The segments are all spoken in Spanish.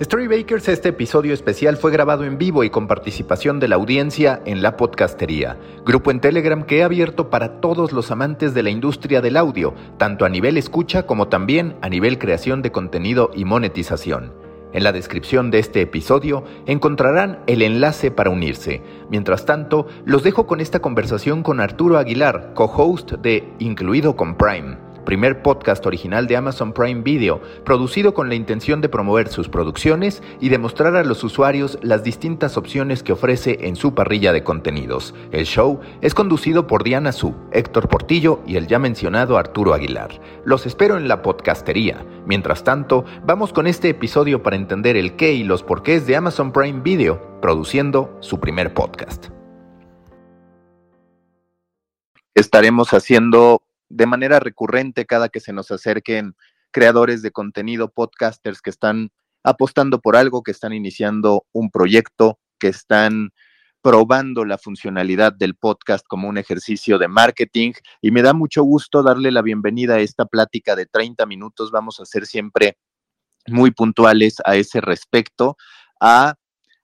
Storybakers, este episodio especial fue grabado en vivo y con participación de la audiencia en La Podcastería, grupo en Telegram que he abierto para todos los amantes de la industria del audio, tanto a nivel escucha como también a nivel creación de contenido y monetización. En la descripción de este episodio encontrarán el enlace para unirse. Mientras tanto, los dejo con esta conversación con Arturo Aguilar, co-host de Incluido con Prime primer podcast original de Amazon Prime Video, producido con la intención de promover sus producciones y demostrar a los usuarios las distintas opciones que ofrece en su parrilla de contenidos. El show es conducido por Diana Su, Héctor Portillo y el ya mencionado Arturo Aguilar. Los espero en la podcastería. Mientras tanto, vamos con este episodio para entender el qué y los porqués de Amazon Prime Video, produciendo su primer podcast. Estaremos haciendo de manera recurrente cada que se nos acerquen creadores de contenido, podcasters que están apostando por algo, que están iniciando un proyecto, que están probando la funcionalidad del podcast como un ejercicio de marketing y me da mucho gusto darle la bienvenida a esta plática de 30 minutos. Vamos a ser siempre muy puntuales a ese respecto, a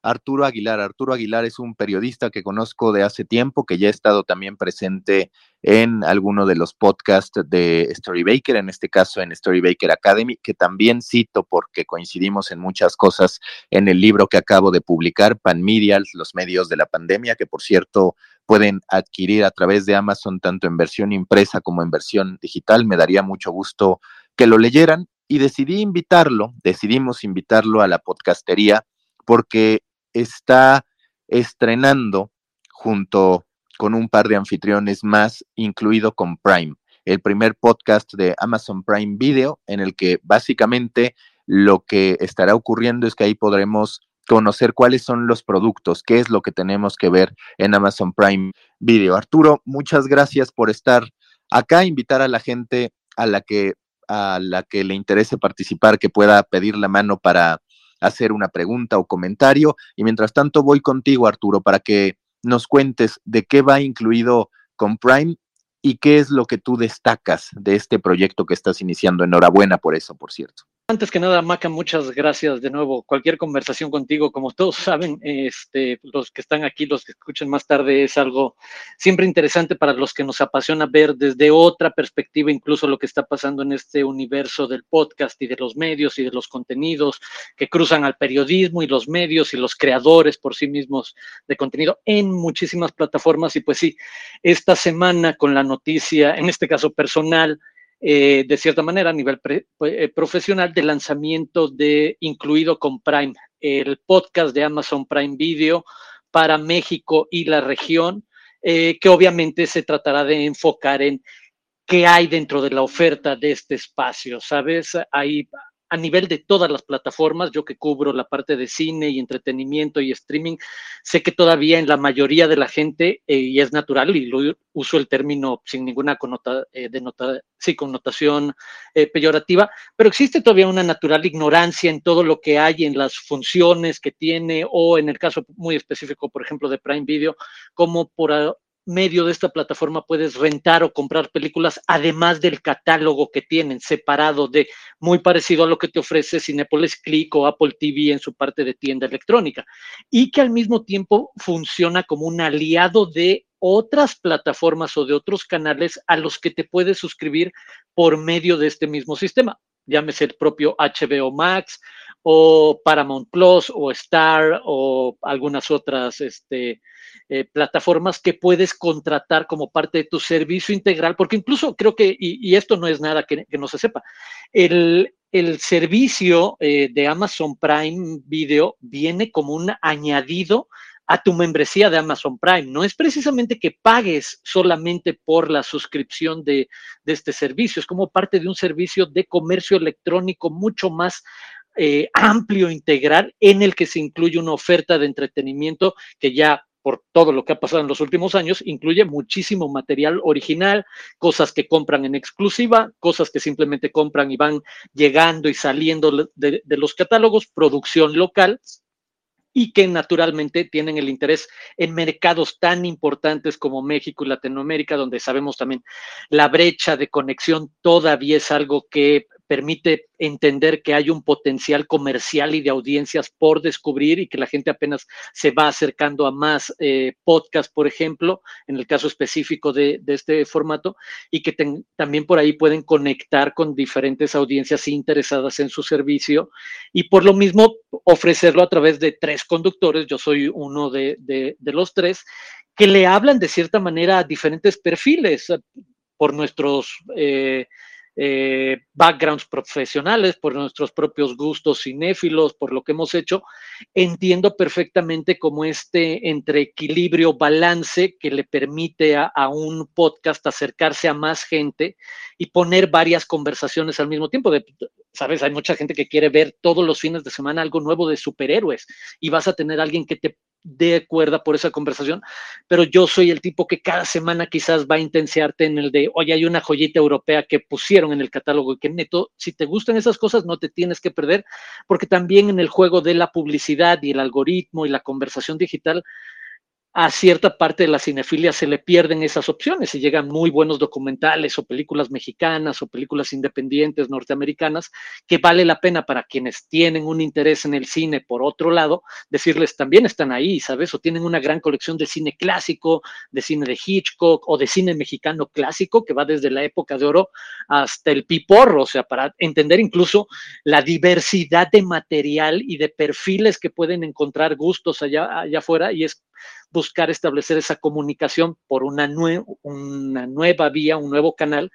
Arturo Aguilar. Arturo Aguilar es un periodista que conozco de hace tiempo, que ya ha estado también presente en alguno de los podcasts de Storybaker, en este caso en Storybaker Academy, que también cito porque coincidimos en muchas cosas en el libro que acabo de publicar, Pan Media, los medios de la pandemia, que por cierto pueden adquirir a través de Amazon tanto en versión impresa como en versión digital. Me daría mucho gusto que lo leyeran y decidí invitarlo, decidimos invitarlo a la podcastería porque está estrenando junto con un par de anfitriones más, incluido con Prime, el primer podcast de Amazon Prime Video, en el que básicamente lo que estará ocurriendo es que ahí podremos conocer cuáles son los productos, qué es lo que tenemos que ver en Amazon Prime Video. Arturo, muchas gracias por estar acá, invitar a la gente a la que a la que le interese participar, que pueda pedir la mano para hacer una pregunta o comentario. Y mientras tanto voy contigo, Arturo, para que nos cuentes de qué va incluido con Prime y qué es lo que tú destacas de este proyecto que estás iniciando. Enhorabuena por eso, por cierto. Antes que nada, Maca, muchas gracias de nuevo. Cualquier conversación contigo, como todos saben, este, los que están aquí, los que escuchen más tarde, es algo siempre interesante para los que nos apasiona ver desde otra perspectiva, incluso lo que está pasando en este universo del podcast y de los medios y de los contenidos que cruzan al periodismo y los medios y los creadores por sí mismos de contenido en muchísimas plataformas. Y pues sí, esta semana con la noticia, en este caso personal, eh, de cierta manera, a nivel eh, profesional, de lanzamiento de Incluido con Prime, el podcast de Amazon Prime Video para México y la región, eh, que obviamente se tratará de enfocar en qué hay dentro de la oferta de este espacio, ¿sabes? Hay a nivel de todas las plataformas, yo que cubro la parte de cine y entretenimiento y streaming, sé que todavía en la mayoría de la gente, eh, y es natural, y lo uso el término sin ninguna connota, eh, sí, connotación eh, peyorativa, pero existe todavía una natural ignorancia en todo lo que hay en las funciones que tiene, o en el caso muy específico, por ejemplo, de Prime Video, como por medio de esta plataforma puedes rentar o comprar películas, además del catálogo que tienen, separado de, muy parecido a lo que te ofrece Cinepolis Click o Apple TV en su parte de tienda electrónica, y que al mismo tiempo funciona como un aliado de otras plataformas o de otros canales a los que te puedes suscribir por medio de este mismo sistema. Llámese el propio HBO Max o Paramount Plus o Star o algunas otras este, eh, plataformas que puedes contratar como parte de tu servicio integral, porque incluso creo que, y, esto no es nada que, no se sepa, el, servicio eh, de Amazon Prime Video viene como un añadido a tu membresía de Amazon Prime. No es precisamente que pagues solamente por la suscripción de, este servicio, es como parte de un servicio de comercio electrónico mucho más eh, amplio, integral, en el que se incluye una oferta de entretenimiento que ya por todo lo que ha pasado en los últimos años, incluye muchísimo material original, cosas que compran en exclusiva, cosas que simplemente compran y van llegando y saliendo de, los catálogos, producción local y que naturalmente tienen el interés en mercados tan importantes como México y Latinoamérica, donde sabemos también la brecha de conexión todavía es algo que permite entender que hay un potencial comercial y de audiencias por descubrir y que la gente apenas se va acercando a más eh, podcasts, por ejemplo, en el caso específico de, este formato, y que también por ahí pueden conectar con diferentes audiencias interesadas en su servicio y por lo mismo ofrecerlo a través de tres conductores, yo soy uno de, los tres, que le hablan de cierta manera a diferentes perfiles por nuestros eh, eh, backgrounds profesionales, por nuestros propios gustos cinéfilos, por lo que hemos hecho, entiendo perfectamente cómo este entre equilibrio, balance que le permite a, un podcast acercarse a más gente y poner varias conversaciones al mismo tiempo. Sabes, hay mucha gente que quiere ver todos los fines de semana algo nuevo de superhéroes y vas a tener alguien que te de cuerda por esa conversación, pero yo soy el tipo que cada semana quizás va a intensiarte en el de, oye, hay una joyita europea que pusieron en el catálogo y que neto, si te gustan esas cosas, no te tienes que perder, porque también en el juego de la publicidad y el algoritmo y la conversación digital, a cierta parte de la cinefilia se le pierden esas opciones y llegan muy buenos documentales o películas mexicanas o películas independientes norteamericanas que vale la pena para quienes tienen un interés en el cine, por otro lado, decirles también están ahí, ¿sabes? O tienen una gran colección de cine clásico, de cine de Hitchcock o de cine mexicano clásico que va desde la época de oro hasta el piporro, o sea, para entender incluso la diversidad de material y de perfiles que pueden encontrar gustos allá, allá afuera y es buscar establecer esa comunicación por una, una nueva vía, un nuevo canal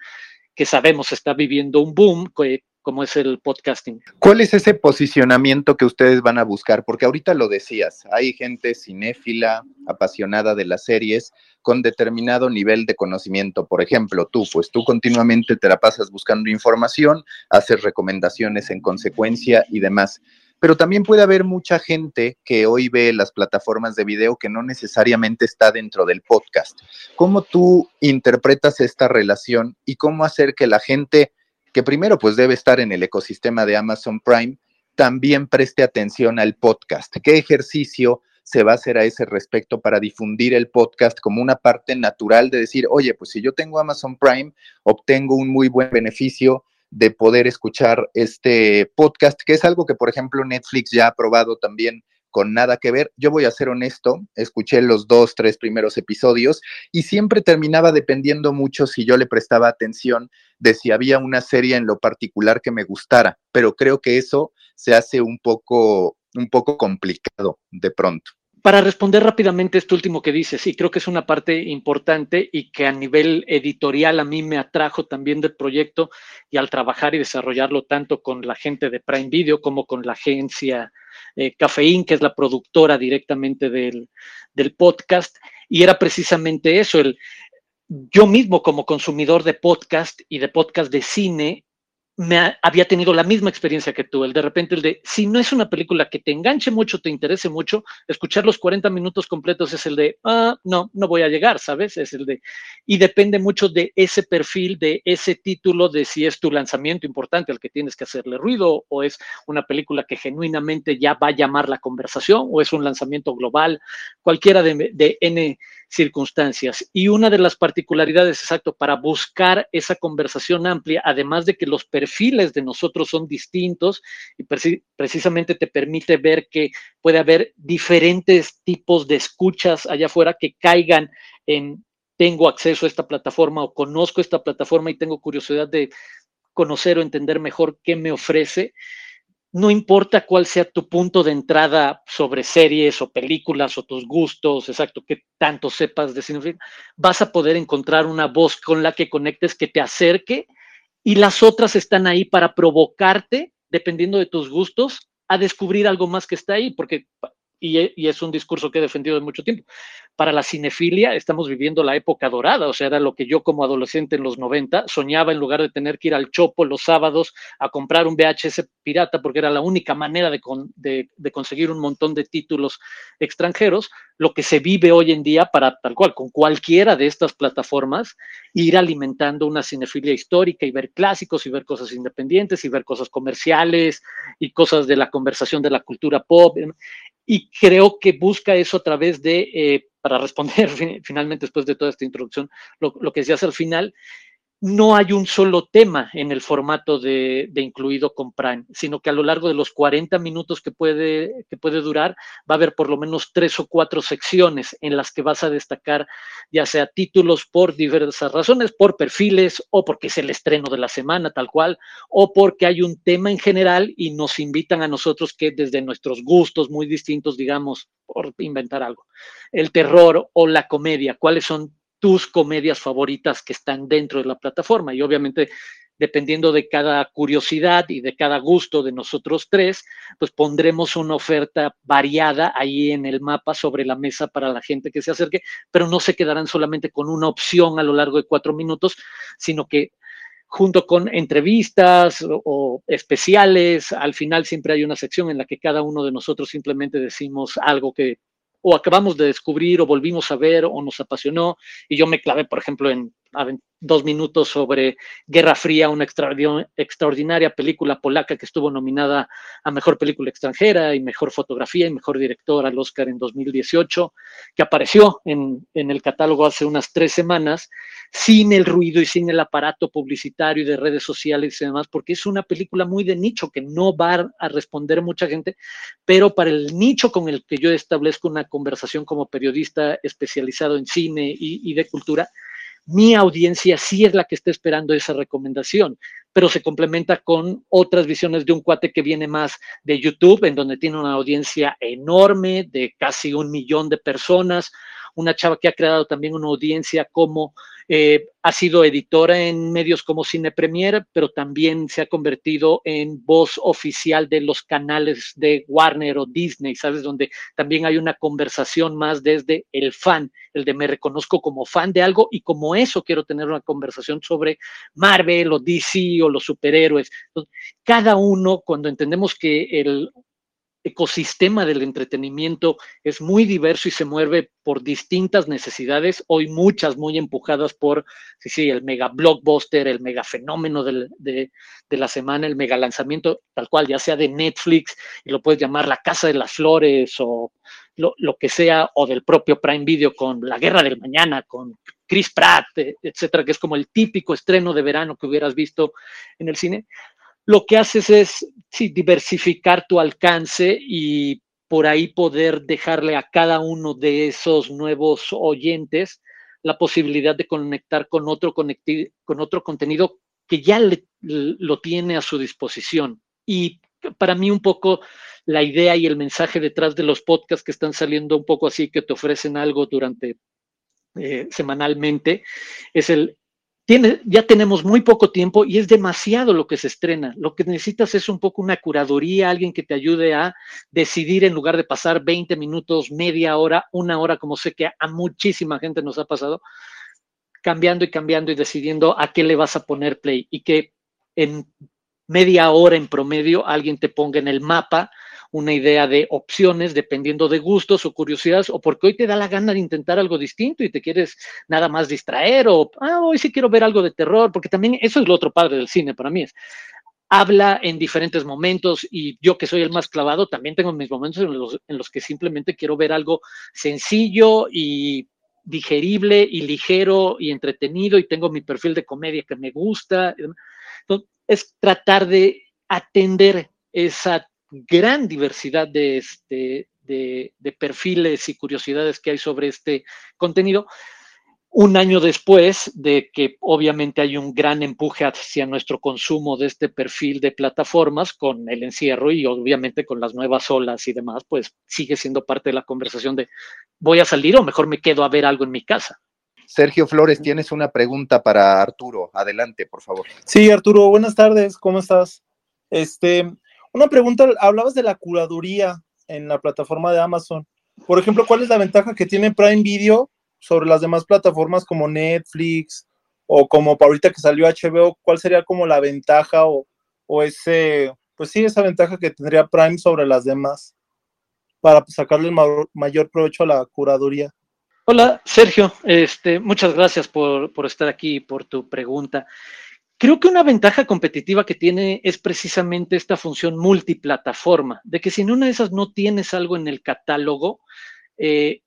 que sabemos está viviendo un boom, como es el podcasting. ¿Cuál es ese posicionamiento que ustedes van a buscar? Porque ahorita lo decías, hay gente cinéfila, apasionada de las series, con determinado nivel de conocimiento. Por ejemplo, tú, pues tú continuamente te la pasas buscando información, haces recomendaciones en consecuencia y demás pero también puede haber mucha gente que hoy ve las plataformas de video que no necesariamente está dentro del podcast. ¿Cómo tú interpretas esta relación y cómo hacer que la gente que primero pues debe estar en el ecosistema de Amazon Prime también preste atención al podcast? ¿Qué ejercicio se va a hacer a ese respecto para difundir el podcast como una parte natural de decir, oye, pues si yo tengo Amazon Prime, obtengo un muy buen beneficio de poder escuchar este podcast, que es algo que, por ejemplo, Netflix ya ha probado también con nada que ver. Yo voy a ser honesto, escuché los dos, tres primeros episodios y siempre terminaba dependiendo mucho si yo le prestaba atención de si había una serie en lo particular que me gustara, pero creo que eso se hace un poco, un poco complicado de pronto para responder rápidamente esto último que dices, sí, creo que es una parte importante y que a nivel editorial a mí me atrajo también del proyecto y al trabajar y desarrollarlo tanto con la gente de Prime Video como con la agencia eh, Cafeín, que es la productora directamente del, del podcast. Y era precisamente eso, el, yo mismo como consumidor de podcast y de podcast de cine, me había tenido la misma experiencia que tú, el de repente el de, si no es una película que te enganche mucho, te interese mucho, escuchar los 40 minutos completos es el de, ah, no, no voy a llegar, ¿sabes? Es el de, y depende mucho de ese perfil, de ese título, de si es tu lanzamiento importante al que tienes que hacerle ruido, o es una película que genuinamente ya va a llamar la conversación, o es un lanzamiento global, cualquiera de, de N circunstancias. Y una de las particularidades, exacto, para buscar esa conversación amplia, además de que los perfiles de nosotros son distintos y precisamente te permite ver que puede haber diferentes tipos de escuchas allá afuera que caigan en tengo acceso a esta plataforma o conozco esta plataforma y tengo curiosidad de conocer o entender mejor qué me ofrece no importa cuál sea tu punto de entrada sobre series o películas o tus gustos, exacto, que tanto sepas de cine, vas a poder encontrar una voz con la que conectes que te acerque y las otras están ahí para provocarte, dependiendo de tus gustos, a descubrir algo más que está ahí, porque y, es un discurso que he defendido de mucho tiempo. Para la cinefilia estamos viviendo la época dorada, o sea, era lo que yo como adolescente en los 90 soñaba en lugar de tener que ir al Chopo los sábados a comprar un VHS pirata porque era la única manera de, de conseguir un montón de títulos extranjeros, lo que se vive hoy en día para tal cual, con cualquiera de estas plataformas, ir alimentando una cinefilia histórica y ver clásicos y ver cosas independientes y ver cosas comerciales y cosas de la conversación de la cultura pop y creo que busca eso a través de, eh, para responder finalmente después de toda esta introducción, lo, que se hace al final, no hay un solo tema en el formato de, incluido con Prime, sino que a lo largo de los 40 minutos que puede, que puede durar, va a haber por lo menos tres o cuatro secciones en las que vas a destacar ya sea títulos por diversas razones, por perfiles o porque es el estreno de la semana tal cual, o porque hay un tema en general y nos invitan a nosotros que desde nuestros gustos muy distintos, digamos, por inventar algo, el terror o la comedia, cuáles son tus comedias favoritas que están dentro de la plataforma. Y obviamente, dependiendo de cada curiosidad y de cada gusto de nosotros tres, pues pondremos una oferta variada ahí en el mapa sobre la mesa para la gente que se acerque, pero no se quedarán solamente con una opción a lo largo de cuatro minutos, sino que junto con entrevistas o, especiales, al final siempre hay una sección en la que cada uno de nosotros simplemente decimos algo que o acabamos de descubrir o volvimos a ver o nos apasionó. Y yo me clavé, por ejemplo, en dos minutos sobre Guerra Fría, una extraordinaria película polaca que estuvo nominada a Mejor Película Extranjera y Mejor Fotografía y Mejor Director al Oscar en 2018, que apareció en, el catálogo hace unas tres semanas, sin el ruido y sin el aparato publicitario y de redes sociales y demás, porque es una película muy de nicho que no va a responder mucha gente, pero para el nicho con el que yo establezco una conversación como periodista especializado en cine y de cultura, mi audiencia sí es la que está esperando esa recomendación, pero se complementa con otras visiones de un cuate que viene más de YouTube, en donde tiene una audiencia enorme de casi un millón de personas, una chava que ha creado también una audiencia como eh, ha sido editora en medios como Cine Premier, pero también se ha convertido en voz oficial de los canales de Warner o Disney, ¿sabes? Donde también hay una conversación más desde el fan, el de me reconozco como fan de algo y como eso quiero tener una conversación sobre Marvel o DC o los superhéroes. cada uno, cuando entendemos que el ecosistema del entretenimiento es muy diverso y se mueve por distintas necesidades, hoy muchas muy empujadas por, sí, sí, el mega blockbuster, el mega fenómeno de, la semana, el mega lanzamiento, tal cual, ya sea de Netflix, y lo puedes llamar La Casa de las Flores o lo, lo que sea, o del propio Prime Video con La Guerra del Mañana, con Chris Pratt, etcétera, que es como el típico estreno de verano que hubieras visto en el cine lo que haces es diversificar tu alcance y por ahí poder dejarle a cada uno de esos nuevos oyentes la posibilidad de conectar con otro, con otro contenido que ya lo tiene a su disposición. Y para mí un poco la idea y el mensaje detrás de los podcasts que están saliendo un poco así, que te ofrecen algo durante eh, semanalmente, es el ya tenemos muy poco tiempo y es demasiado lo que se estrena. Lo que necesitas es un poco una curaduría, alguien que te ayude a decidir en lugar de pasar 20 minutos, media hora, una hora, como sé que a muchísima gente nos ha pasado, cambiando y cambiando y decidiendo a qué le vas a poner play y que en media hora en promedio alguien te ponga en el mapa una idea de opciones dependiendo de gustos o curiosidades o porque hoy te da la gana de intentar algo distinto y te quieres nada más distraer o ah, hoy sí quiero ver algo de terror, porque también eso es lo otro padre del cine para mí es habla en diferentes momentos y yo que soy el más clavado también tengo mis momentos en los, en los que simplemente quiero ver algo sencillo y digerible y ligero y entretenido y tengo mi perfil de comedia que me gusta. Entonces, es tratar de atender esa gran diversidad de, este, de, perfiles y curiosidades que hay sobre este contenido. Un año después de que obviamente hay un gran empuje hacia nuestro consumo de este perfil de plataformas con el encierro y obviamente con las nuevas olas y demás, pues sigue siendo parte de la conversación de voy a salir o mejor me quedo a ver algo en mi casa. Sergio Flores, tienes una pregunta para Arturo. Adelante, por favor. Sí, Arturo, buenas tardes. ¿Cómo estás? Este, una pregunta, hablabas de la curaduría en la plataforma de Amazon. Por ejemplo, ¿cuál es la ventaja que tiene Prime Video sobre las demás plataformas como Netflix o como ahorita que salió HBO? ¿Cuál sería como la ventaja o, ese, pues sí, esa ventaja que tendría Prime sobre las demás para sacarle el mayor provecho a la curaduría? Hola, Sergio. Este, muchas gracias por, por estar aquí y por tu pregunta. Creo que una ventaja competitiva que tiene es precisamente esta función multiplataforma, de que si en una de esas no tienes algo en el catálogo, eh,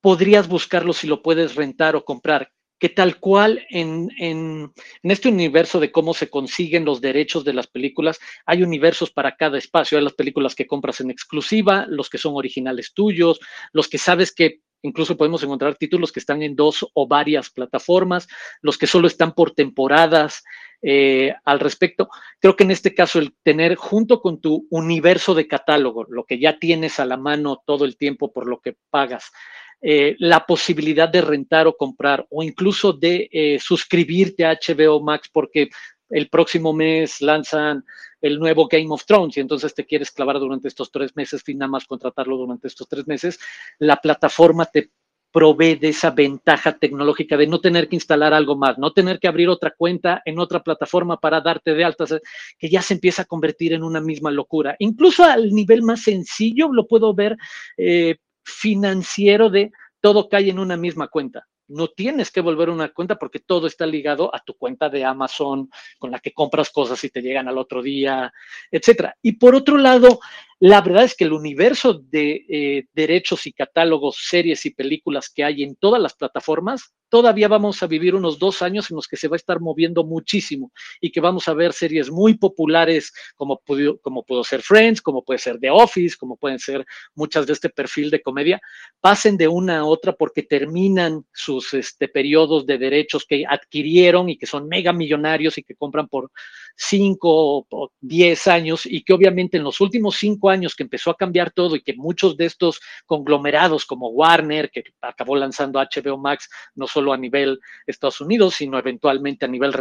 podrías buscarlo si lo puedes rentar o comprar. que tal cual en, en, este universo de cómo se consiguen los derechos de las películas, hay universos para cada espacio. Hay las películas que compras en exclusiva, los que son originales tuyos, los que sabes que incluso podemos encontrar títulos que están en dos o varias plataformas, los que solo están por temporadas. Eh, al respecto, creo que en este caso el tener junto con tu universo de catálogo, lo que ya tienes a la mano todo el tiempo por lo que pagas, eh, la posibilidad de rentar o comprar o incluso de eh, suscribirte a HBO Max porque el próximo mes lanzan el nuevo Game of Thrones y entonces te quieres clavar durante estos tres meses y nada más contratarlo durante estos tres meses, la plataforma te provee de esa ventaja tecnológica de no tener que instalar algo más, no tener que abrir otra cuenta en otra plataforma para darte de altas, que ya se empieza a convertir en una misma locura. Incluso al nivel más sencillo lo puedo ver eh, financiero de todo cae en una misma cuenta. No tienes que volver una cuenta porque todo está ligado a tu cuenta de Amazon con la que compras cosas y te llegan al otro día, etcétera. Y por otro lado, la verdad es que el universo de eh, derechos y catálogos, series y películas que hay en todas las plataformas todavía vamos a vivir unos dos años en los que se va a estar moviendo muchísimo y que vamos a ver series muy populares como, pudo, como pudo ser Friends, como puede ser The Office, como pueden ser muchas de este perfil de comedia, pasen de una a otra porque terminan sus este, periodos de derechos que adquirieron y que son mega millonarios y que compran por cinco o diez años y que obviamente en los últimos cinco años que empezó a cambiar todo y que muchos de estos conglomerados como Warner, que acabó lanzando HBO Max, no solo a nivel Estados Unidos, sino eventualmente a nivel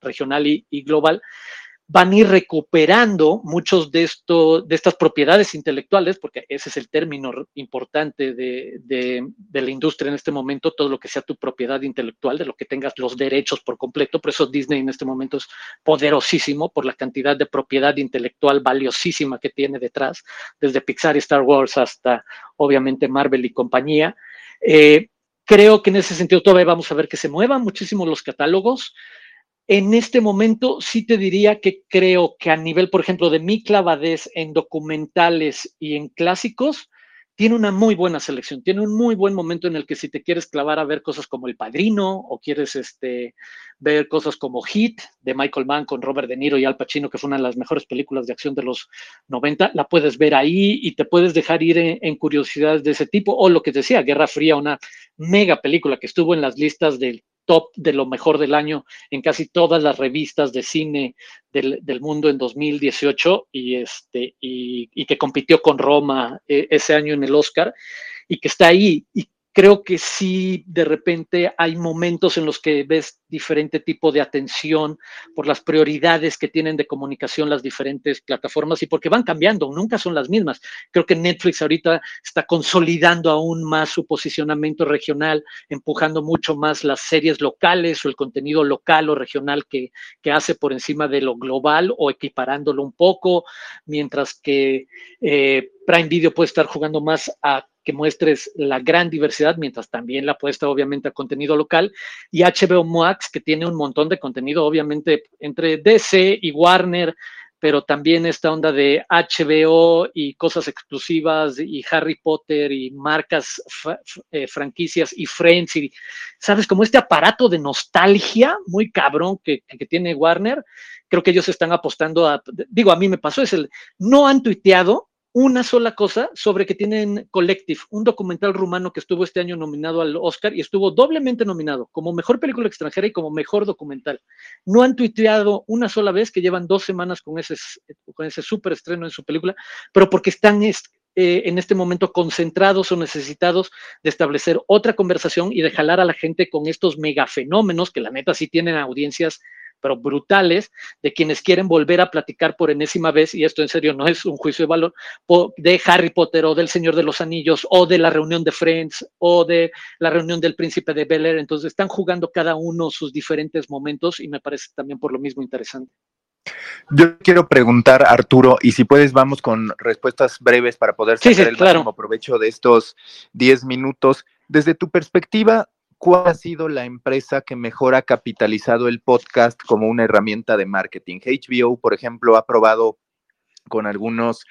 regional y, global, van a ir recuperando muchos de, esto, de estas propiedades intelectuales, porque ese es el término importante de, de, la industria en este momento, todo lo que sea tu propiedad intelectual, de lo que tengas los derechos por completo. Por eso Disney en este momento es poderosísimo por la cantidad de propiedad intelectual valiosísima que tiene detrás, desde Pixar y Star Wars hasta obviamente Marvel y compañía. Eh, creo que en ese sentido todavía vamos a ver que se muevan muchísimo los catálogos. En este momento sí te diría que creo que a nivel, por ejemplo, de mi clavadez en documentales y en clásicos, tiene una muy buena selección, tiene un muy buen momento en el que si te quieres clavar a ver cosas como El Padrino o quieres este, ver cosas como Hit de Michael Mann con Robert De Niro y Al Pacino, que fue una de las mejores películas de acción de los 90, la puedes ver ahí y te puedes dejar ir en, en curiosidades de ese tipo. O lo que decía, Guerra Fría, una mega película que estuvo en las listas del top de lo mejor del año en casi todas las revistas de cine del, del mundo en 2018 y, este, y, y, que compitió con Roma eh, ese año en el Oscar y que está ahí. Y creo que sí, de repente hay momentos en los que ves diferente tipo de atención por las prioridades que tienen de comunicación las diferentes plataformas y porque van cambiando, nunca son las mismas. Creo que Netflix ahorita está consolidando aún más su posicionamiento regional, empujando mucho más las series locales o el contenido local o regional que, que hace por encima de lo global o equiparándolo un poco, mientras que eh, Prime Video puede estar jugando más a que muestres la gran diversidad, mientras también la apuesta obviamente a contenido local, y HBO Max, que tiene un montón de contenido, obviamente entre DC y Warner, pero también esta onda de HBO y cosas exclusivas y Harry Potter y marcas, eh, franquicias y Friends y, ¿sabes? Como este aparato de nostalgia muy cabrón que, que, tiene Warner, creo que ellos están apostando a, digo, a mí me pasó, es el, no han tuiteado, una sola cosa sobre que tienen Collective, un documental rumano que estuvo este año nominado al Oscar y estuvo doblemente nominado como mejor película extranjera y como mejor documental. No han tuiteado una sola vez que llevan dos semanas con ese, con ese super estreno en su película, pero porque están eh, en este momento concentrados o necesitados de establecer otra conversación y de jalar a la gente con estos megafenómenos que la neta sí tienen audiencias pero brutales, de quienes quieren volver a platicar por enésima vez, y esto en serio no es un juicio de valor, de Harry Potter o del Señor de los Anillos o de la reunión de Friends o de la reunión del Príncipe de Bel Air. Entonces están jugando cada uno sus diferentes momentos y me parece también por lo mismo interesante. Yo quiero preguntar, Arturo, y si puedes, vamos con respuestas breves para poder sacar sí, sí, el claro. máximo provecho de estos 10 minutos. Desde tu perspectiva, ¿cuál ha sido la empresa que mejor ha capitalizado el podcast como una herramienta de marketing? HBO, por ejemplo, ha probado con algunos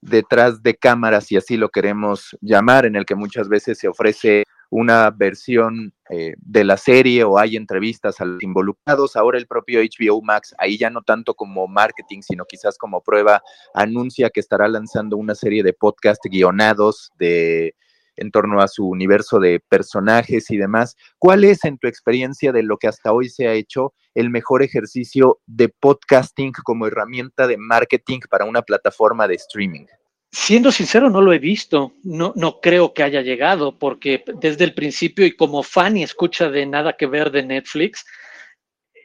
detrás de cámaras, si así lo queremos llamar, en el que muchas veces se ofrece una versión eh, de la serie o hay entrevistas a los involucrados. Ahora el propio HBO Max, ahí ya no tanto como marketing, sino quizás como prueba, anuncia que estará lanzando una serie de podcast guionados de en torno a su universo de personajes y demás. ¿Cuál es, en tu experiencia de lo que hasta hoy se ha hecho, el mejor ejercicio de podcasting como herramienta de marketing para una plataforma de streaming? Siendo sincero, no lo he visto, no, no creo que haya llegado, porque desde el principio y como fan y escucha de nada que ver de Netflix,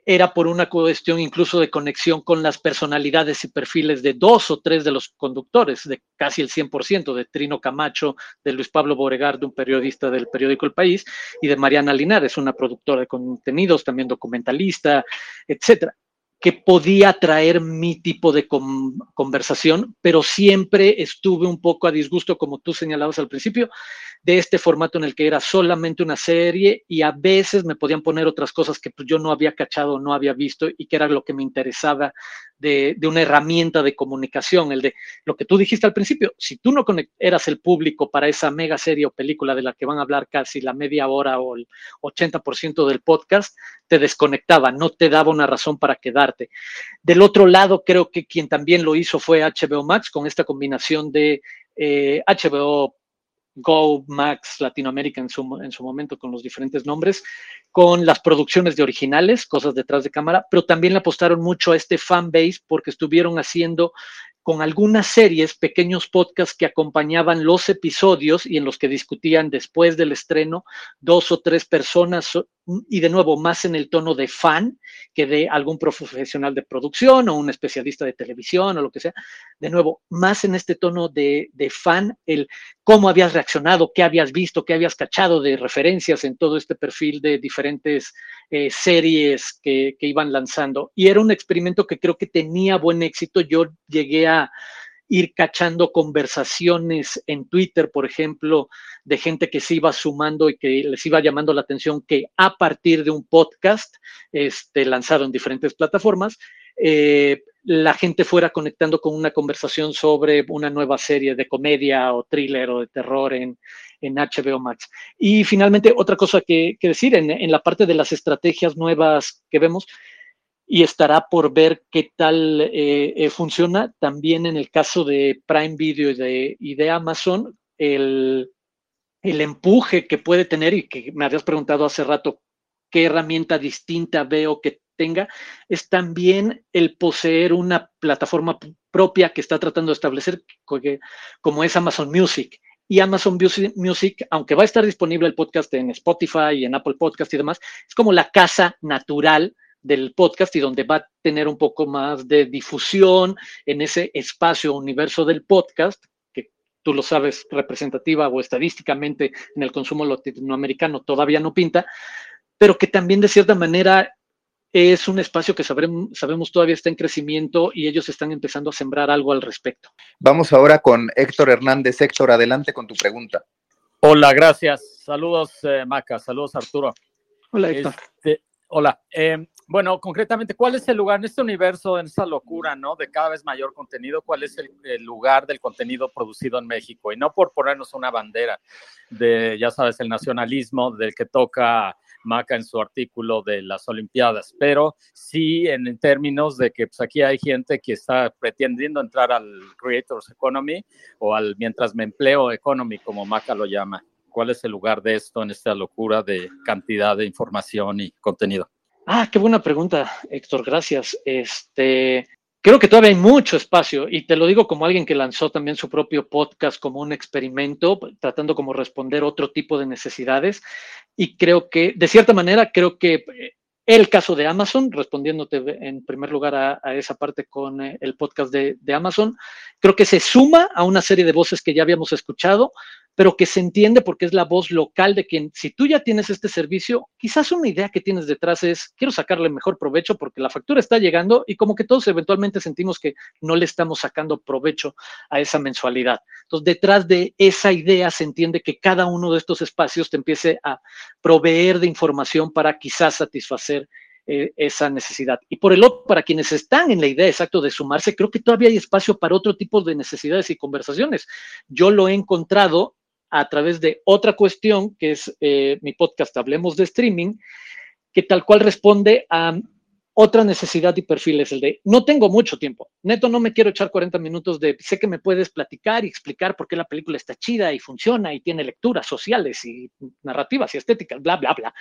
era por una cuestión incluso de conexión con las personalidades y perfiles de dos o tres de los conductores, de casi el 100%, de Trino Camacho, de Luis Pablo Boregard, un periodista del periódico El País, y de Mariana Linares, una productora de contenidos, también documentalista, etcétera que podía traer mi tipo de conversación, pero siempre estuve un poco a disgusto, como tú señalabas al principio, de este formato en el que era solamente una serie y a veces me podían poner otras cosas que pues, yo no había cachado, no había visto y que era lo que me interesaba de, una herramienta de comunicación, el de lo que tú dijiste al principio, si tú no eras el público para esa mega serie o película de la que van a hablar casi la media hora o el 80% del podcast, te desconectaba, no te daba una razón para quedarte. Del otro lado, creo que quien también lo hizo fue HBO Max con esta combinación de HBO eh, Go, Max, Latinoamérica en su, en su momento con los diferentes nombres, con las producciones de originales, cosas detrás de cámara, pero también le apostaron mucho a este fan base porque estuvieron haciendo con algunas series, pequeños podcasts que acompañaban los episodios y en los que discutían después del estreno dos o tres personas y de nuevo más en el tono de fan que de algún profesional de producción o un especialista de televisión o lo que sea. De nuevo, más en este tono de, fan, el cómo habías reaccionado, qué habías visto, qué habías cachado de referencias en todo este perfil de diferentes eh, series que, que iban lanzando. Y era un experimento que creo que tenía buen éxito. Yo llegué a ir cachando conversaciones en Twitter, por ejemplo, de gente que se iba sumando y que les iba llamando la atención que a partir de un podcast este, lanzado en diferentes plataformas, eh, la gente fuera conectando con una conversación sobre una nueva serie de comedia o thriller o de terror en, en HBO Max. Y finalmente, otra cosa que, decir, en, en la parte de las estrategias nuevas que vemos, y estará por ver qué tal eh, eh, funciona. También en el caso de Prime Video y de, Amazon, el, el, empuje que puede tener y que me habías preguntado hace rato qué herramienta distinta veo que tenga, es también el poseer una plataforma propia que está tratando de establecer, como es Amazon Music. Y Amazon Music, aunque va a estar disponible el podcast en Spotify y en Apple Podcast y demás, es como la casa natural del podcast y donde va a tener un poco más de difusión en ese espacio universo del podcast, que tú lo sabes representativa o estadísticamente en el consumo latinoamericano todavía no pinta, pero que también de cierta manera es un espacio que sabemos, sabemos todavía está en crecimiento y ellos están empezando a sembrar algo al respecto. Vamos ahora con Héctor Hernández. Héctor, adelante con tu pregunta. Hola, gracias. Saludos, eh, Maca. Saludos, Arturo. Hola, Héctor. Este, hola. Eh, bueno, concretamente, ¿cuál es el lugar en este universo, en esta locura, ¿no? De cada vez mayor contenido, ¿cuál es el, lugar del contenido producido en México? Y no por ponernos una bandera de, ya sabes, el nacionalismo del que toca Maca en su artículo de las Olimpiadas, pero sí en, términos de que pues, aquí hay gente que está pretendiendo entrar al Creators Economy o al mientras me empleo economy, como Maca lo llama. ¿Cuál es el lugar de esto en esta locura de cantidad de información y contenido? Ah, qué buena pregunta, Héctor, gracias. Este, creo que todavía hay mucho espacio y te lo digo como alguien que lanzó también su propio podcast como un experimento, tratando como responder otro tipo de necesidades y creo que, de cierta manera, creo que eh, el caso de Amazon, respondiéndote en primer lugar a, esa parte con eh, el podcast de, de, Amazon, creo que se suma a una serie de voces que ya habíamos escuchado, pero que se entiende porque es la voz local de quien, si tú ya tienes este servicio, quizás una idea que tienes detrás es, quiero sacarle mejor provecho porque la factura está llegando y como que todos eventualmente sentimos que no le estamos sacando provecho a esa mensualidad. Entonces, detrás de esa idea se entiende que cada uno de estos espacios te empiece a proveer de información para quizás satisfacer eh, esa necesidad. Y por el otro, para quienes están en la idea exacto de sumarse, creo que todavía hay espacio para otro tipo de necesidades y conversaciones. Yo lo he encontrado a través de otra cuestión, que es eh, mi podcast Hablemos de Streaming, que tal cual responde a otra necesidad y perfil, es el de, no tengo mucho tiempo, neto, no me quiero echar 40 minutos de, sé que me puedes platicar y explicar por qué la película está chida y funciona y tiene lecturas sociales y narrativas y estéticas, bla, bla, bla.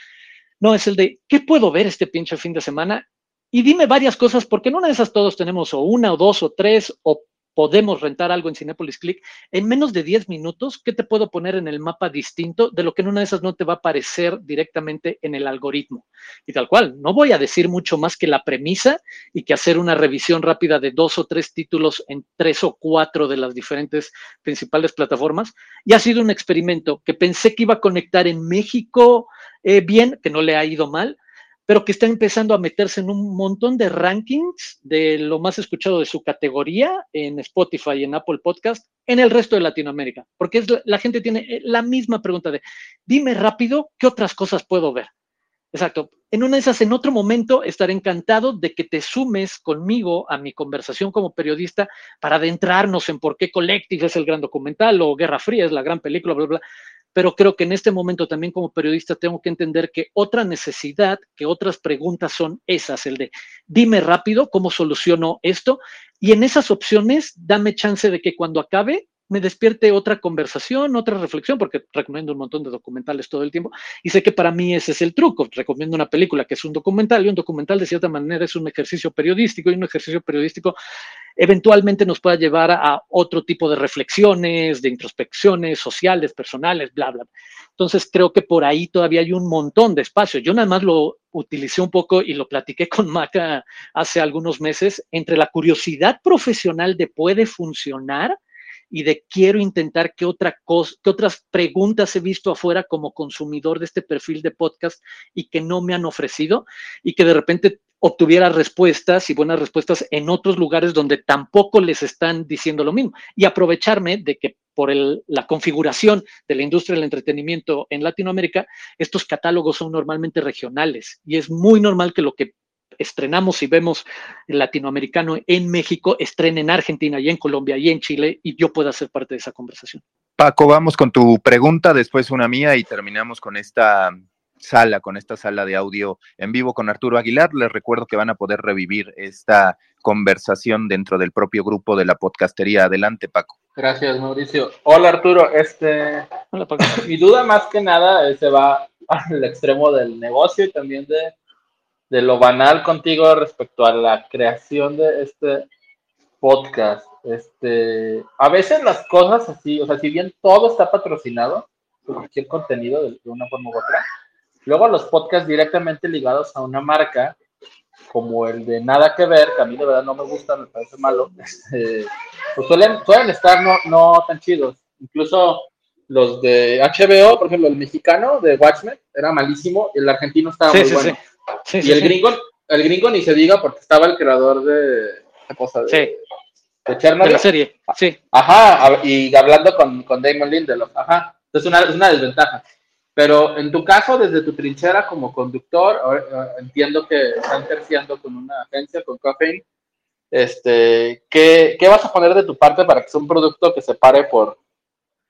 No, es el de, ¿qué puedo ver este pinche fin de semana? Y dime varias cosas, porque en una de esas todos tenemos o una o dos o tres o podemos rentar algo en Cinepolis Click, en menos de 10 minutos, ¿qué te puedo poner en el mapa distinto de lo que en una de esas no te va a aparecer directamente en el algoritmo? Y tal cual, no voy a decir mucho más que la premisa y que hacer una revisión rápida de dos o tres títulos en tres o cuatro de las diferentes principales plataformas. Y ha sido un experimento que pensé que iba a conectar en México eh, bien, que no le ha ido mal, pero que está empezando a meterse en un montón de rankings de lo más escuchado de su categoría en Spotify y en Apple Podcast en el resto de Latinoamérica, porque es, la gente tiene eh, la misma pregunta de, dime rápido, ¿qué otras cosas puedo ver? Exacto. En una de esas, en otro momento, estaré encantado de que te sumes conmigo a mi conversación como periodista para adentrarnos en por qué Collective es el gran documental o Guerra Fría es la gran película, bla, bla pero creo que en este momento también como periodista tengo que entender que otra necesidad, que otras preguntas son esas, el de dime rápido cómo soluciono esto y en esas opciones dame chance de que cuando acabe me despierte otra conversación, otra reflexión, porque recomiendo un montón de documentales todo el tiempo y sé que para mí ese es el truco. Recomiendo una película que es un documental y un documental de cierta manera es un ejercicio periodístico y un ejercicio periodístico eventualmente nos pueda llevar a otro tipo de reflexiones, de introspecciones sociales, personales, bla, bla. Entonces creo que por ahí todavía hay un montón de espacio. Yo nada más lo utilicé un poco y lo platiqué con Maca hace algunos meses entre la curiosidad profesional de puede funcionar y de quiero intentar qué otra otras preguntas he visto afuera como consumidor de este perfil de podcast y que no me han ofrecido y que de repente obtuviera respuestas y buenas respuestas en otros lugares donde tampoco les están diciendo lo mismo. Y aprovecharme de que por la configuración de la industria del entretenimiento en Latinoamérica, estos catálogos son normalmente regionales y es muy normal que lo que estrenamos y vemos el latinoamericano en México, estrene en Argentina y en Colombia y en Chile y yo pueda ser parte de esa conversación. Paco, vamos con tu pregunta, después una mía y terminamos con esta sala, con esta sala de audio en vivo con Arturo Aguilar. Les recuerdo que van a poder revivir esta conversación dentro del propio grupo de la podcastería. Adelante, Paco. Gracias, Mauricio. Hola, Arturo. Este, Hola, Paco. Mi duda más que nada se va al extremo del negocio y también de de lo banal contigo respecto a la creación de este podcast. Este, a veces las cosas así, o sea, si bien todo está patrocinado, cualquier contenido de, una forma u otra, luego los podcasts directamente ligados a una marca, como el de Nada que Ver, que a mí de verdad no me gusta, me parece malo, este, pues suelen, suelen estar no, no tan chidos. Incluso los de HBO, por ejemplo, el mexicano de Watchmen era malísimo, el argentino estaba muy bueno y el gringo, el gringo ni se diga porque estaba el creador de la cosa de, de Chernobyl. De la serie, sí. Ajá, y hablando con, con Damon Lindelof, ajá. Entonces una, es una desventaja. Pero en tu caso, desde tu trinchera como conductor, entiendo que están terciando con una agencia, con Caffeine. Este, ¿qué, ¿Qué vas a poner de tu parte para que sea un producto que se pare por,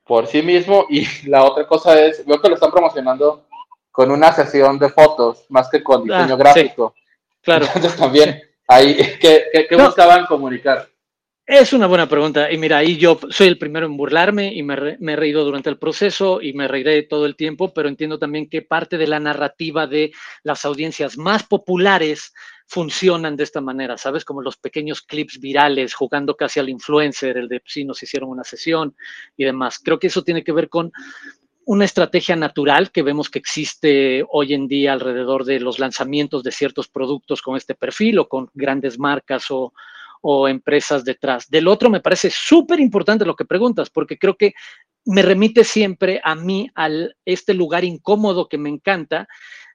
por sí mismo? Y la otra cosa es, veo que lo están promocionando con una sesión de fotos más que con diseño ah, gráfico. claro. Entonces también ahí, ¿qué, buscaban comunicar? Es una buena pregunta. Y mira, ahí yo soy el primero en burlarme y me, he reído durante el proceso y me reiré todo el tiempo, pero entiendo también que parte de la narrativa de las audiencias más populares funcionan de esta manera, ¿sabes? Como los pequeños clips virales jugando casi al influencer, el de sí, nos hicieron una sesión y demás. Creo que eso tiene que ver con una estrategia natural que vemos que existe hoy en día alrededor de los lanzamientos de ciertos productos con este perfil o con grandes marcas o, empresas detrás. Del otro me parece súper importante lo que preguntas, porque creo que me remite siempre a mí, a este lugar incómodo que me encanta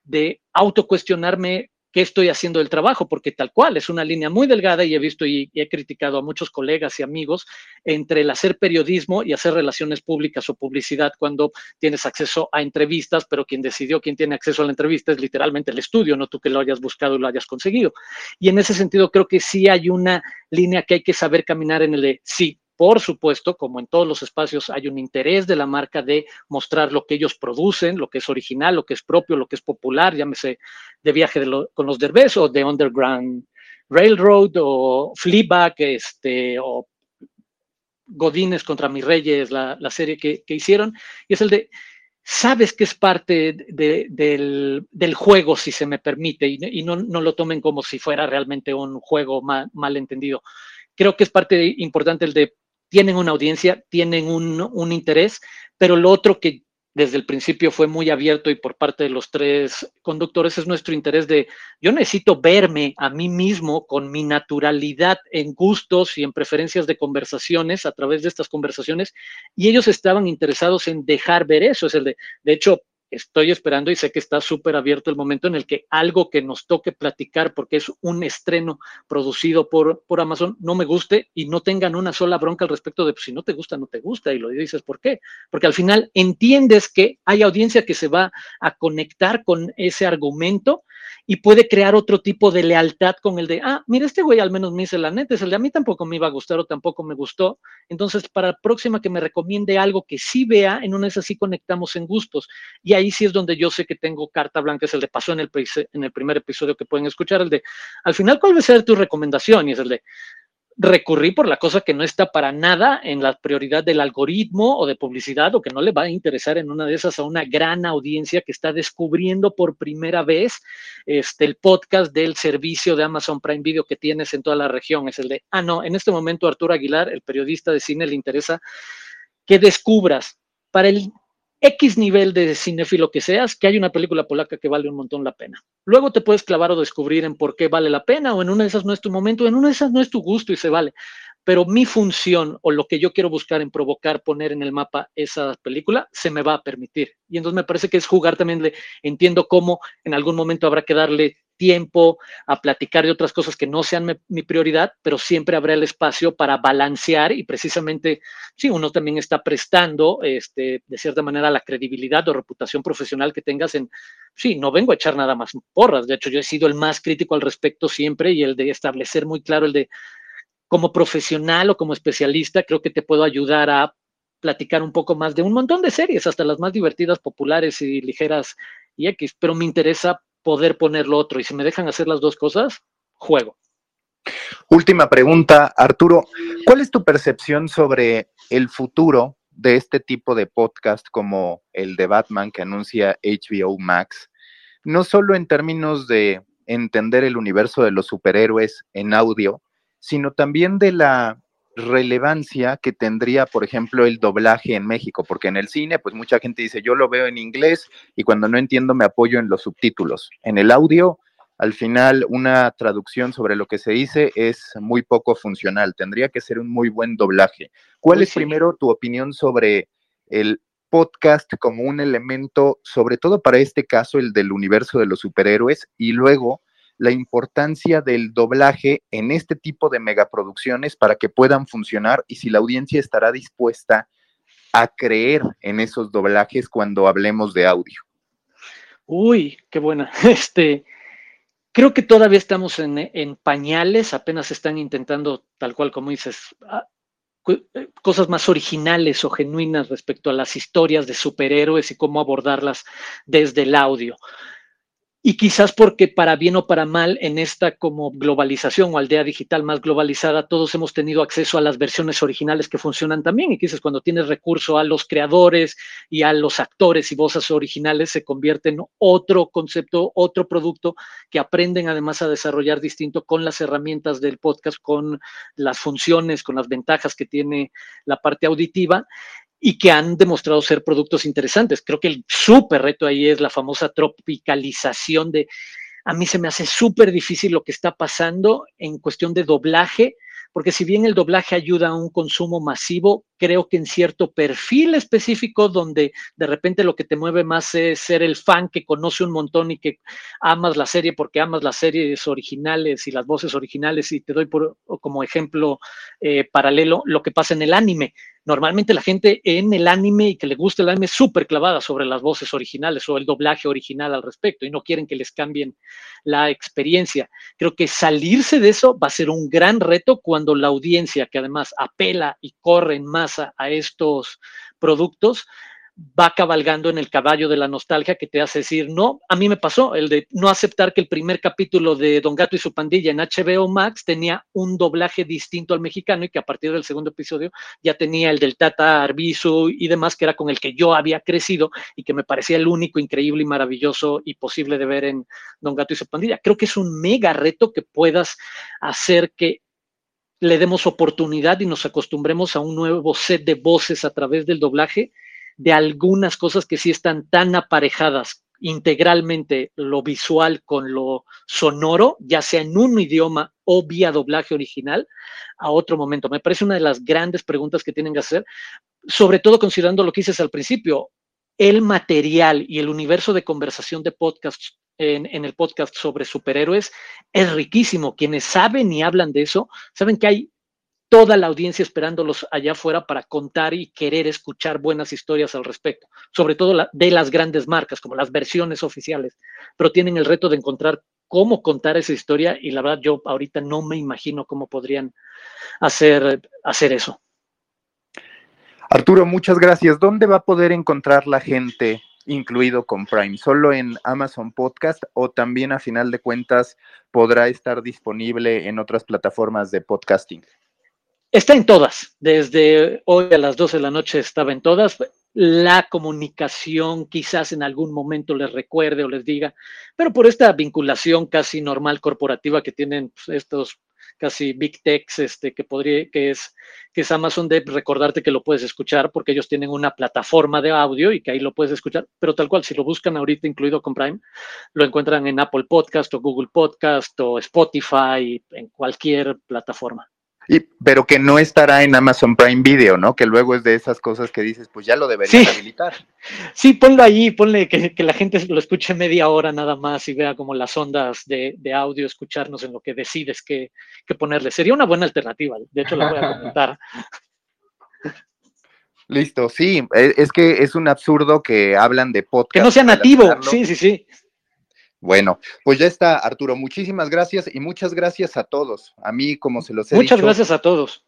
de autocuestionarme qué estoy haciendo del trabajo, porque tal cual es una línea muy delgada y he visto y, he criticado a muchos colegas y amigos entre el hacer periodismo y hacer relaciones públicas o publicidad cuando tienes acceso a entrevistas, pero quien decidió quién tiene acceso a la entrevista es literalmente el estudio, no tú que lo hayas buscado y lo hayas conseguido. Y en ese sentido creo que sí hay una línea que hay que saber caminar en el de sí, por supuesto, como en todos los espacios, hay un interés de la marca de mostrar lo que ellos producen, lo que es original, lo que es propio, lo que es popular, llámese de viaje con los derbés o de Underground Railroad o Fleabag, este, o Godines contra mis reyes, la, serie que, hicieron, y es el de, sabes que es parte del, juego, si se me permite, y, no, lo tomen como si fuera realmente un juego mal, entendido. Creo que es parte importante el de, tienen una audiencia, tienen un, interés, pero lo otro que desde el principio fue muy abierto y por parte de los tres conductores es nuestro interés de, yo necesito verme a mí mismo con mi naturalidad en gustos y en preferencias de conversaciones a través de estas conversaciones y ellos estaban interesados en dejar ver eso, es el de, de hecho, estoy esperando y sé que está súper abierto el momento en el que algo que nos toque platicar, porque es un estreno producido por, por Amazon, no me guste y no tengan una sola bronca al respecto de pues, si no te gusta, no te gusta. Y lo dices, ¿por qué? Porque al final entiendes que hay audiencia que se va a conectar con ese argumento y puede crear otro tipo de lealtad con el de, ah, mira, este güey al menos me dice la neta, es el de a mí tampoco me iba a gustar o tampoco me gustó. Entonces, para la próxima que me recomiende algo que sí vea, en una vez así conectamos en gustos. Y ahí sí es donde yo sé que tengo carta blanca, es el de pasó en el, en el primer episodio que pueden escuchar, el de, al final, ¿cuál va a ser tu recomendación? Y es el de, recurrí por la cosa que no está para nada en la prioridad del algoritmo o de publicidad o que no le va a interesar en una de esas a una gran audiencia que está descubriendo por primera vez este, el podcast del servicio de Amazon Prime Video que tienes en toda la región. Es el de, ah, no, en este momento Arturo Aguilar, el periodista de cine, le interesa que descubras para el X nivel de cinéfilo que seas, que hay una película polaca que vale un montón la pena. Luego te puedes clavar o descubrir en por qué vale la pena, o en una de esas no es tu momento, en una de esas no es tu gusto y se vale. Pero mi función o lo que yo quiero buscar en provocar, poner en el mapa esa película, se me va a permitir. Y entonces me parece que es jugar también, de, entiendo cómo en algún momento habrá que darle tiempo a platicar de otras cosas que no sean mi, prioridad, pero siempre habrá el espacio para balancear y precisamente, sí, uno también está prestando, este, de cierta manera, la credibilidad o reputación profesional que tengas en, sí, no vengo a echar nada más porras, de hecho yo he sido el más crítico al respecto siempre y el de establecer muy claro el de, como profesional o como especialista, creo que te puedo ayudar a platicar un poco más de un montón de series, hasta las más divertidas, populares y ligeras y X, pero me interesa poder poner lo otro. Y si me dejan hacer las dos cosas, juego. Última pregunta, Arturo. ¿Cuál es tu percepción sobre el futuro de este tipo de podcast como el de Batman que anuncia HBO Max? No solo en términos de entender el universo de los superhéroes en audio, sino también de la relevancia que tendría, por ejemplo, el doblaje en México, porque en el cine, pues mucha gente dice, yo lo veo en inglés y cuando no entiendo me apoyo en los subtítulos. En el audio, al final, una traducción sobre lo que se dice es muy poco funcional, tendría que ser un muy buen doblaje. ¿Cuál es primero tu opinión sobre el podcast como un elemento, sobre todo para este caso, el del universo de los superhéroes, y luego la importancia del doblaje en este tipo de megaproducciones para que puedan funcionar y si la audiencia estará dispuesta a creer en esos doblajes cuando hablemos de audio. Uy, qué buena. Este, creo que todavía estamos en, en pañales, apenas están intentando, tal cual como dices, ah, eh, cosas más originales o genuinas respecto a las historias de superhéroes y cómo abordarlas desde el audio. Y quizás porque para bien o para mal, en esta como globalización o aldea digital más globalizada, todos hemos tenido acceso a las versiones originales que funcionan también. Y quizás cuando tienes recurso a los creadores y a los actores y voces originales, se convierte en otro concepto, otro producto que aprenden además a desarrollar distinto con las herramientas del podcast, con las funciones, con las ventajas que tiene la parte auditiva y que han demostrado ser productos interesantes. Creo que el súper reto ahí es la famosa tropicalización de, a mí se me hace súper difícil lo que está pasando en cuestión de doblaje, porque si bien el doblaje ayuda a un consumo masivo, creo que en cierto perfil específico donde de repente lo que te mueve más es ser el fan que conoce un montón y que amas la serie porque amas las series originales y las voces originales y te doy como ejemplo eh, paralelo lo que pasa en el anime normalmente la gente en el anime y que le gusta el anime es súper clavada sobre las voces originales o el doblaje original al respecto y no quieren que les cambien la experiencia. Creo que salirse de eso va a ser un gran reto cuando la audiencia, que además apela y corre en a estos productos, va cabalgando en el caballo de la nostalgia que te hace decir, no, a mí me pasó el de no aceptar que el primer capítulo de Don Gato y su pandilla en HBO Max tenía un doblaje distinto al mexicano y que a partir del segundo episodio ya tenía el del Tata Arbizu y demás, que era con el que yo había crecido y que me parecía el único increíble y maravilloso y posible de ver en Don Gato y su pandilla. Creo que es un mega reto que puedas hacer que le demos oportunidad y nos acostumbremos a un nuevo set de voces a través del doblaje de algunas cosas que sí están tan aparejadas integralmente lo visual con lo sonoro, ya sea en un idioma o vía doblaje original, a otro momento. Me parece una de las grandes preguntas que tienen que hacer, sobre todo considerando lo que dices al principio, el material y el universo de conversación de podcasts en, el podcast sobre superhéroes es riquísimo. Quienes saben y hablan de eso, saben que hay toda la audiencia esperándolos allá afuera para contar y querer escuchar buenas historias al respecto, sobre todo de las grandes marcas, como las versiones oficiales, pero tienen el reto de encontrar cómo contar esa historia y la verdad yo ahorita no me imagino cómo podrían hacer, hacer eso. Arturo, muchas gracias. ¿Dónde va a poder encontrar la gente incluido con Prime? ¿Solo en Amazon Podcast o también a final de cuentas podrá estar disponible en otras plataformas de podcasting? Está en todas. Desde hoy a las 12 de la noche estaba en todas. La comunicación quizás en algún momento les recuerde o les diga, pero por esta vinculación casi normal corporativa que tienen pues, estos casi big techs, este, que podría, que es, que es Amazon de recordarte que lo puedes escuchar porque ellos tienen una plataforma de audio y que ahí lo puedes escuchar, pero tal cual, si lo buscan ahorita incluido con Prime, lo encuentran en Apple Podcast o Google Podcast o Spotify, en cualquier plataforma. Y, pero que no estará en Amazon Prime Video, ¿no? Que luego es de esas cosas que dices, pues ya lo deberías habilitar. Sí, ponlo ahí, ponle que, la gente lo escuche media hora nada más y vea como las ondas de, audio, escucharnos en lo que decides que, ponerle. Sería una buena alternativa, de hecho la voy a comentar. Listo, sí, e, es que es un absurdo que hablan de podcast. Que no sea nativo, sí, sí, sí. Bueno, pues ya está, Arturo. Muchísimas gracias y muchas gracias a todos. A mí, como se los he Muchas gracias a todos.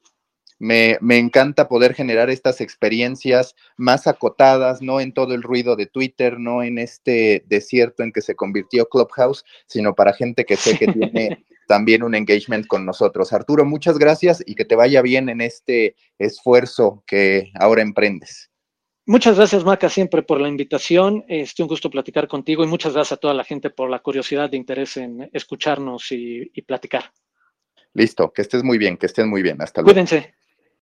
Me, me, encanta poder generar estas experiencias más acotadas, no en todo el ruido de Twitter, no en este desierto en que se convirtió Clubhouse, sino para gente que sé que tiene también un engagement con nosotros. Arturo, muchas gracias y que te vaya bien en este esfuerzo que ahora emprendes. Muchas gracias, Maca, siempre por la invitación. Es un gusto platicar contigo y muchas gracias a toda la gente por la curiosidad de interés en escucharnos y, y platicar. Listo, que estés muy bien, que estés muy bien. Hasta luego. Cuídense.